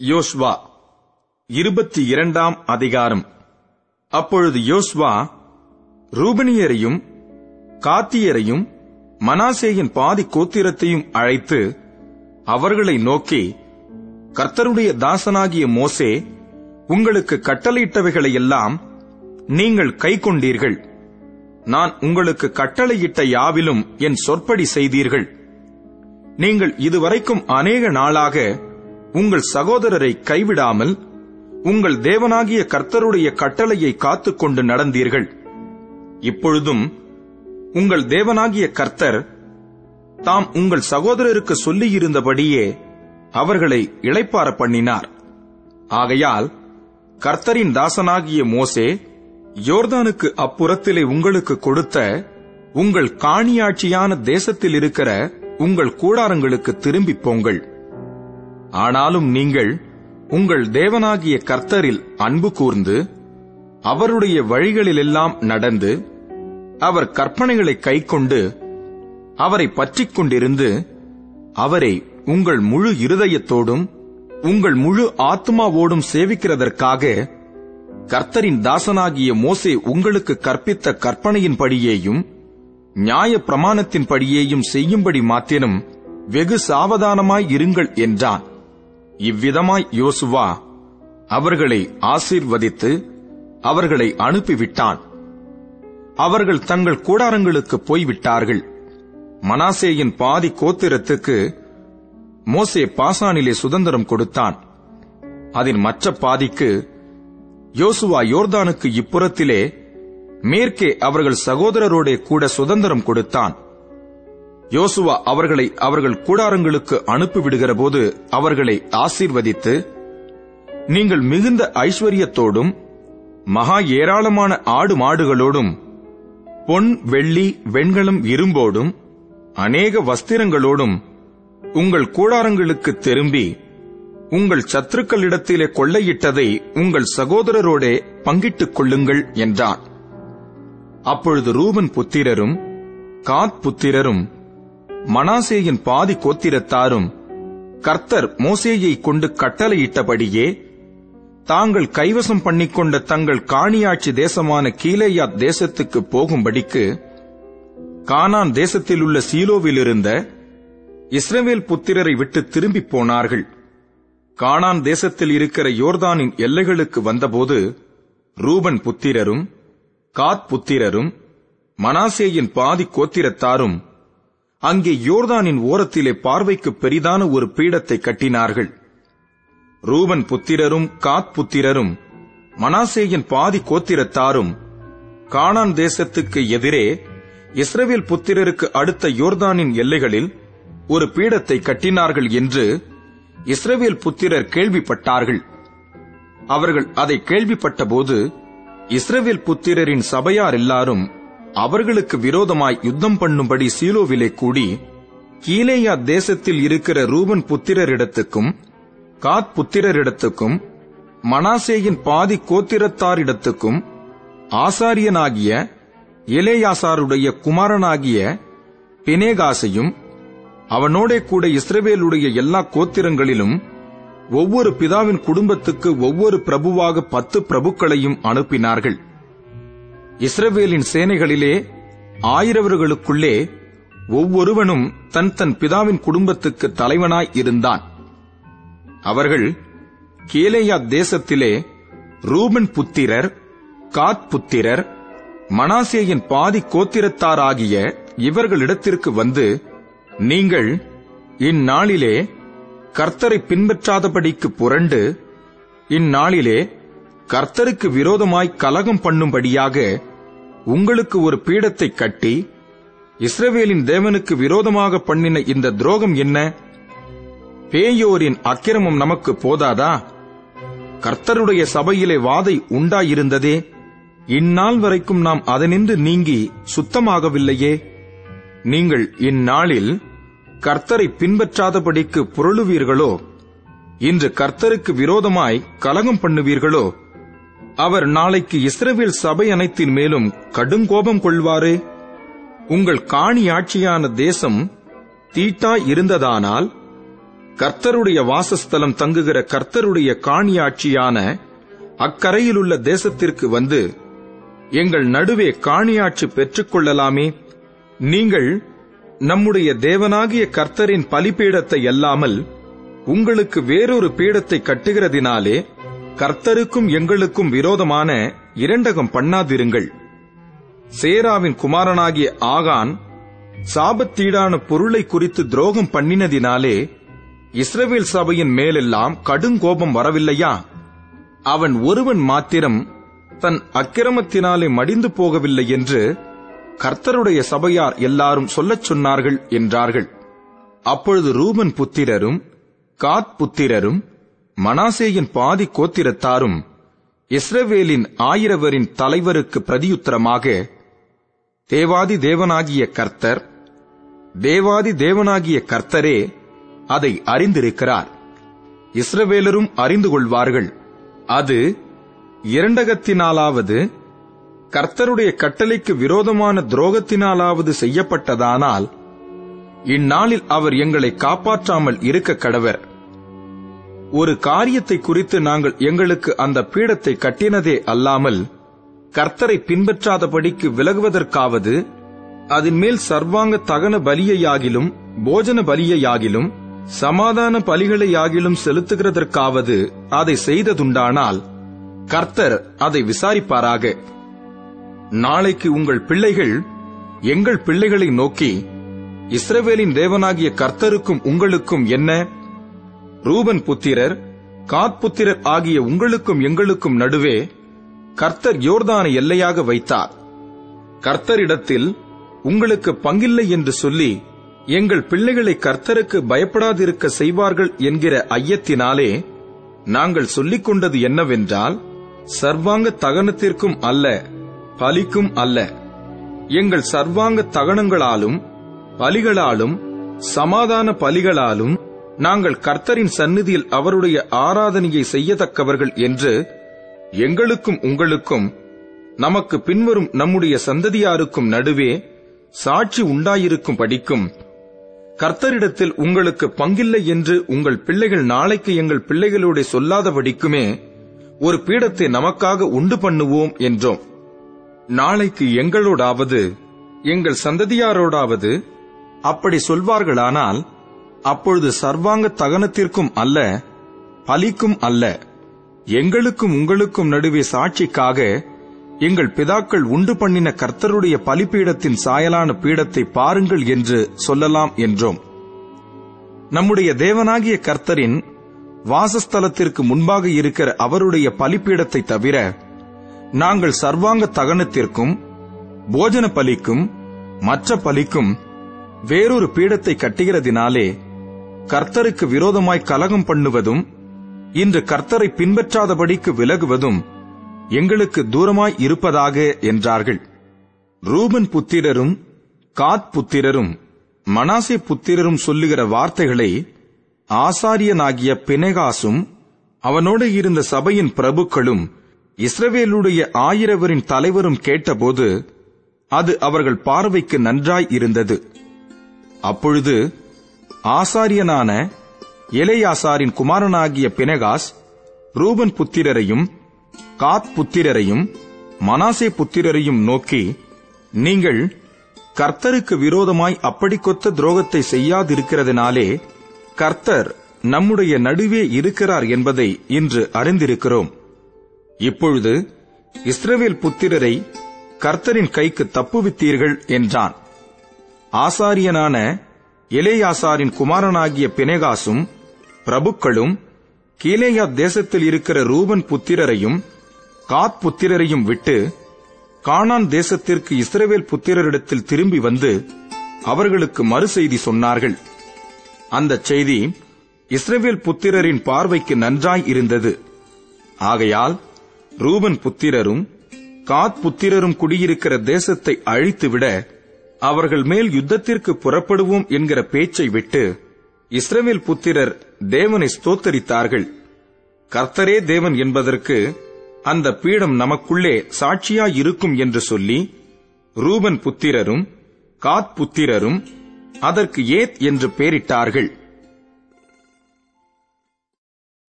யோஸ்வா இருபத்தி இரண்டாம் அதிகாரம். அப்பொழுது யோஸ்வா ரூபனியரையும் காத்தியரையும் மனாசேயின் பாதி கோத்திரத்தையும் அழைத்து அவர்களை நோக்கி கர்த்தருடைய தாசனாகிய மோசே உங்களுக்கு கட்டளையிட்டவைகளையெல்லாம் நீங்கள் கைக்கொண்டீர்கள். நான் உங்களுக்கு கட்டளையிட்ட யாவிலும் என் சொற்படி செய்தீர்கள். நீங்கள் இதுவரைக்கும் அநேக நாளாக உங்கள் சகோதரரை கைவிடாமல் உங்கள் தேவனாகிய கர்த்தருடைய கட்டளையை காத்துக்கொண்டு நடந்தீர்கள். இப்பொழுதும் உங்கள் தேவனாகிய கர்த்தர் தாம் உங்கள் சகோதரருக்கு சொல்லியிருந்தபடியே அவர்களை இழைப்பார பண்ணினார். ஆகையால் கர்த்தரின் தாசனாகிய மோசே யோர்தானுக்கு அப்புறத்திலே உங்களுக்கு கொடுத்த உங்கள் காணியாட்சியான தேசத்தில் இருக்கிற உங்கள் கூடாரங்களுக்கு திரும்பிப் போங்கள். ஆனாலும் நீங்கள் உங்கள் தேவனாகிய கர்த்தரில் அன்பு கூர்ந்து அவருடைய வழிகளிலெல்லாம் நடந்து அவர் கற்பனைகளை கைக்கொண்டு அவரை பற்றிக் கொண்டிருந்து அவரை உங்கள் முழு இருதயத்தோடும் உங்கள் முழு ஆத்மாவோடும் சேவிக்கிறதற்காக கர்த்தரின் தாசனாகிய மோசே உங்களுக்கு கற்பித்த கற்பனையின்படியேயும் நியாய பிரமாணத்தின்படியேயும் செய்யும்படி மாத்தினும் வெகு சாவதானமாய் இருங்கள் என்றான். இவ்விதமாய் யோசுவா அவர்களை ஆசீர்வதித்து அவர்களை அனுப்பிவிட்டான். அவர்கள் தங்கள் கூடாரங்களுக்கு போய்விட்டார்கள். மனாசேயின் பாதி கோத்திரத்துக்கு மோசே பாசானிலே சுதந்திரம் கொடுத்தான். அதன் மற்ற பாதிக்கு யோசுவா யோர்தானுக்கு இப்புறத்திலே மேற்கே அவர்கள் சகோதரரோடே கூட சுதந்திரம் கொடுத்தான். யோசுவா அவர்களை அவர்கள் கூடாரங்களுக்கு அனுப்பிவிடுகிற போது அவர்களை ஆசீர்வதித்து நீங்கள் மிகுந்த ஐஸ்வர்யத்தோடும் மகா ஏராளமான ஆடு மாடுகளோடும் பொன் வெள்ளி வெண்கலம் இரும்போடும் அநேக வஸ்திரங்களோடும் உங்கள் கூடாரங்களுக்கு திரும்பி உங்கள் சத்துருக்களிடத்திலே கொள்ளையிட்டதை உங்கள் சகோதரரோடே பங்கிட்டுக் கொள்ளுங்கள் என்றான். அப்பொழுது ரூபன் புத்திரரும் காத் புத்திரரும் மனாசேயின் பாதி கோத்திரத்தாரும் கர்த்தர் மோசேயை கொண்டு கட்டளையிட்டபடியே தாங்கள் கைவசம் பண்ணிக்கொண்ட தங்கள் காணியாட்சி தேசமான கீலேயாத் தேசத்துக்கு போகும்படிக்கு கானான் தேசத்தில் உள்ள சீலோவில் இருந்த இஸ்ரவேல் புத்திரரை விட்டு திரும்பிப் போனார்கள். கானான் தேசத்தில் இருக்கிற யோர்தானின் எல்லைகளுக்கு வந்தபோது ரூபன் புத்திரரும் காத் புத்திரரும் மனாசேயின் பாதி கோத்திரத்தாரும் அங்கே யோர்தானின் ஓரத்திலே பார்வைக்கு பெரிதான ஒரு பீடத்தை கட்டினார்கள். ரூபன் புத்திரரும் காத் புத்திரரும் மனாசேயின் பாதி கோத்திரத்தாரும் கானான் தேசத்துக்கு எதிரே இஸ்ரவேல் புத்திரருக்கு அடுத்த யோர்தானின் எல்லைகளில் ஒரு பீடத்தை கட்டினார்கள் என்று இஸ்ரவேல் புத்திரர் கேள்விப்பட்டார்கள். அவர்கள் அதை கேள்விப்பட்டபோது இஸ்ரவேல் புத்திரரின் சபையார் எல்லாரும் அவர்களுக்கு விரோதமாய் யுத்தம் பண்ணும்படி சீலோவிலே கூடி கீலேயா தேசத்தில் இருக்கிற ரூபன் புத்திரரிடத்துக்கும் காத் புத்திரரிடத்துக்கும் மனாசேயின் பாதி கோத்திரத்தாரிடத்துக்கும் ஆசாரியனாகிய இலேயாசாருடைய குமாரனாகிய பினேகாசையும் அவனோடே கூட இஸ்ரவேலுடைய எல்லா கோத்திரங்களிலும் ஒவ்வொரு பிதாவின் குடும்பத்துக்கு ஒவ்வொரு பிரபுவாக பத்து பிரபுக்களையும் அனுப்பினார்கள். இஸ்ரவேலின் சேனைகளிலே ஆயிரவர்களுக்குள்ளே ஒவ்வொருவனும் தன் தன் பிதாவின் குடும்பத்துக்கு தலைவனாய் இருந்தான். அவர்கள் கேலேயா தேசத்திலே ரூபன் புத்திரர் காத் புத்திரர் மனாசேயின் பாதி கோத்திரத்தாராகிய இவர்களிடத்திற்கு வந்து நீங்கள் இந்நாளிலே கர்த்தரை பின்பற்றாதபடிக்கு புரண்டு இந்நாளிலே கர்த்தருக்கு விரோதமாய் கலகம் பண்ணும்படியாக உங்களுக்கு ஒரு பீடத்தை கட்டி இஸ்ரவேலின் தேவனுக்கு விரோதமாக பண்ணின இந்த துரோகம் என்ன? பேயோரின் அக்கிரமம் நமக்கு போதாதா? கர்த்தருடைய சபையிலே வாதை உண்டாயிருந்ததே. இந்நாள் வரைக்கும் நாம் அதனின்று நீங்கி சுத்தமாகவில்லையே. நீங்கள் இந்நாளில் கர்த்தரை பின்பற்றாதபடிக்கு புரளுவீர்களோ? இன்று கர்த்தருக்கு விரோதமாய் கலகம் பண்ணுவீர்களோ? அவர் நாளைக்கு இஸ்ரவேல் சபை அனைத்தின் மேலும் கடுங்கோபம் கொள்வாரே? உங்கள் காணியாட்சியான தேசம் தீட்டா இருந்ததானால் கர்த்தருடைய வாசஸ்தலம் தங்குகிற கர்த்தருடைய காணியாட்சியான அக்கரையிலுள்ள தேசத்திற்கு வந்து எங்கள் நடுவே காணியாட்சி பெற்றுக்கொள்ளலாமே? நீங்கள் நம்முடைய தேவனாகிய கர்த்தரின் பலிபீடத்தை அல்லாமல் உங்களுக்கு வேறொரு பீடத்தை கட்டுகிறதினாலே கர்த்தருக்கும் எங்களுக்கும் விரோதமான இரண்டகம் பண்ணாதிருங்கள். சேராவின் குமாரனாகிய ஆகான் சாபத்தீடான பொருளை குறித்து துரோகம் பண்ணினதினாலே இஸ்ரவேல் சபையின் மேலெல்லாம் கடுங்கோபம் வரவில்லையா? அவன் ஒருவன் மாத்திரம் தன் அக்கிரமத்தினாலே மடிந்து போகவில்லை என்று கர்த்தருடைய சபையார் எல்லாரும் சொல்லச் சொன்னார்கள் என்றார்கள். அப்பொழுது ரூபன் புத்திரரும் காத் புத்திரரும் மனாசேயின் பாதி கோத்திரத்தாரும் இஸ்ரவேலின் ஆயிரவரின் தலைவருக்கு பிரதியுத்தரமாக தேவாதி தேவனாகிய கர்த்தர் தேவாதி தேவனாகிய கர்த்தரே அதை அறிந்திருக்கிறார். இஸ்ரவேலரும் அறிந்து கொள்வார்கள். அது இரண்டகத்தினாலாவது கர்த்தருடைய கட்டளைக்கு விரோதமான துரோகத்தினாலாவது செய்யப்பட்டதானால் இந்நாளில் அவர் எங்களை காப்பாற்றாமல் இருக்க கடவர். ஒரு காரியத்தை குறித்து நாங்கள் எங்களுக்கு அந்த பீடத்தை கட்டினதே அல்லாமல் கர்த்தரை பின்பற்றாதபடிக்கு விலகுவதற்காவது அதன் மேல் சர்வாங்க தகன பலியையாகிலும் போஜன பலியையாகிலும் சமாதான பலிகளையாகிலும் செலுத்துகிறதற்காவது அதை செய்ததுண்டானால் கர்த்தர் அதை விசாரிப்பாராக. நாளைக்கு உங்கள் பிள்ளைகள் எங்கள் பிள்ளைகளை நோக்கி இஸ்ரவேலின் தேவனாகிய கர்த்தருக்கும் உங்களுக்கும் என்ன? ரூபன் புத்திரர் காத் புத்திரர் ஆகிய உங்களுக்கும் எங்களுக்கும் நடுவே கர்த்தர் யோர்தானை எல்லையாக வைத்தார். கர்த்தரிடத்தில் உங்களுக்கு பங்கில்லை என்று சொல்லி எங்கள் பிள்ளைகளை கர்த்தருக்கு பயப்படாதிருக்க செய்வார்கள் என்கிற ஐயத்தினாலே நாங்கள் சொல்லிக் கொண்டது என்னவென்றால் சர்வாங்க தகனத்திற்கும் அல்ல பலிக்கும் அல்ல. எங்கள் சர்வாங்க தகனங்களாலும் பலிகளாலும் சமாதான பலிகளாலும் நாங்கள் கர்த்தரின் சந்நிதியில் அவருடைய ஆராதனையை செய்யத்தக்கவர்கள் என்று எங்களுக்கும் உங்களுக்கும் நமக்கு பின்வரும் நம்முடைய சந்ததியாருக்கும் நடுவே சாட்சி உண்டாயிருக்கும் படிக்கும். கர்த்தரிடத்தில் உங்களுக்கு பங்கில்லை என்று உங்கள் பிள்ளைகள் நாளைக்கு எங்கள் பிள்ளைகளோட சொல்லாதபடிக்குமே ஒரு பீடத்தை நமக்காக உண்டு பண்ணுவோம் என்றோம். நாளைக்கு எங்களோடாவது எங்கள் சந்ததியாரோடாவது அப்படி சொல்வார்களானால் அப்பொழுது சர்வாங்க தகனத்திற்கும் அல்ல பலிக்கும் அல்ல. எங்களுக்கும் உங்களுக்கும் நடுவே சாட்சிக்காக எங்கள் பிதாக்கள் உண்டு பண்ணின கர்த்தருடைய பலிப்பீடத்தின் சாயலான பீடத்தை பாருங்கள் என்று சொல்லலாம் என்றோம். நம்முடைய தேவனாகிய கர்த்தரின் வாசஸ்தலத்திற்கு முன்பாக இருக்கிற அவருடைய பலிப்பீடத்தை தவிர நாங்கள் சர்வாங்க தகனத்திற்கும் போஜன பலிக்கும் மற்ற பலிக்கும் வேறொரு பீடத்தை கட்டுகிறதினாலே கர்த்தருக்கு விரோதமாய் கலகம் பண்ணுவதும் இன்று கர்த்தரை பின்பற்றாதபடிக்கு விலகுவதும் எங்களுக்கு தூரமாய் இருப்பதாக என்றார்கள். ரூபன் புத்திரரும் காத் புத்திரரும் மனாசே புத்திரரும் சொல்லுகிற வார்த்தைகளை ஆசாரியனாகிய பினகாசும் அவனோடு இருந்த சபையின் பிரபுக்களும் இஸ்ரவேலுடைய ஆயிரவரின் தலைவரும் கேட்டபோது அது அவர்கள் பார்வைக்கு நன்றாய் இருந்தது. அப்பொழுது ஆசாரியனான எலேயாசாரின் குமாரனாகிய பினகாஸ் ரூபன் புத்திரரையும் காத் புத்திரரையும் மனாசே புத்திரரையும் நோக்கி நீங்கள் கர்த்தருக்கு விரோதமாய் அப்படி கொத்த துரோகத்தை செய்யாதிருக்கிறதுனாலே கர்த்தர் நம்முடைய நடுவே இருக்கிறார் என்பதை இன்று அறிந்திருக்கிறோம். இப்பொழுது இஸ்ரவேல் புத்திரரை கர்த்தரின் கைக்கு தப்புவித்தீர்கள் என்றான். ஆசாரியனான எலேயாசாரின் குமாரனாகிய பினேகாசும் பிரபுக்களும் கீலேயா தேசத்தில் இருக்கிற ரூபன் புத்திரரையும் காத் புத்திரரையும் விட்டு கானான் தேசத்திற்கு இஸ்ரவேல் புத்திரரிடத்தில் திரும்பி வந்து அவர்களுக்கு மறுசெய்தி சொன்னார்கள். அந்த செய்தி இஸ்ரவேல் புத்திரரின் பார்வைக்கு நன்றாய் இருந்தது. ஆகையால் ரூபன் புத்திரரும் காத் புத்திரரும் குடியிருக்கிற தேசத்தை அழித்துவிட அவர்கள் மேல் யுத்தத்திற்கு புறப்படுவோம் என்கிற பேச்சை விட்டு இஸ்ரவேல் புத்திரர் தேவனை ஸ்தோத்தரித்தார்கள். கர்த்தரே தேவன் என்பதற்கு அந்த பீடம் நமக்குள்ளே சாட்சியாயிருக்கும் என்று சொல்லி ரூபன் புத்திரரும் காத் புத்திரரும் அதற்கு ஏத் என்று பெயரிட்டார்கள்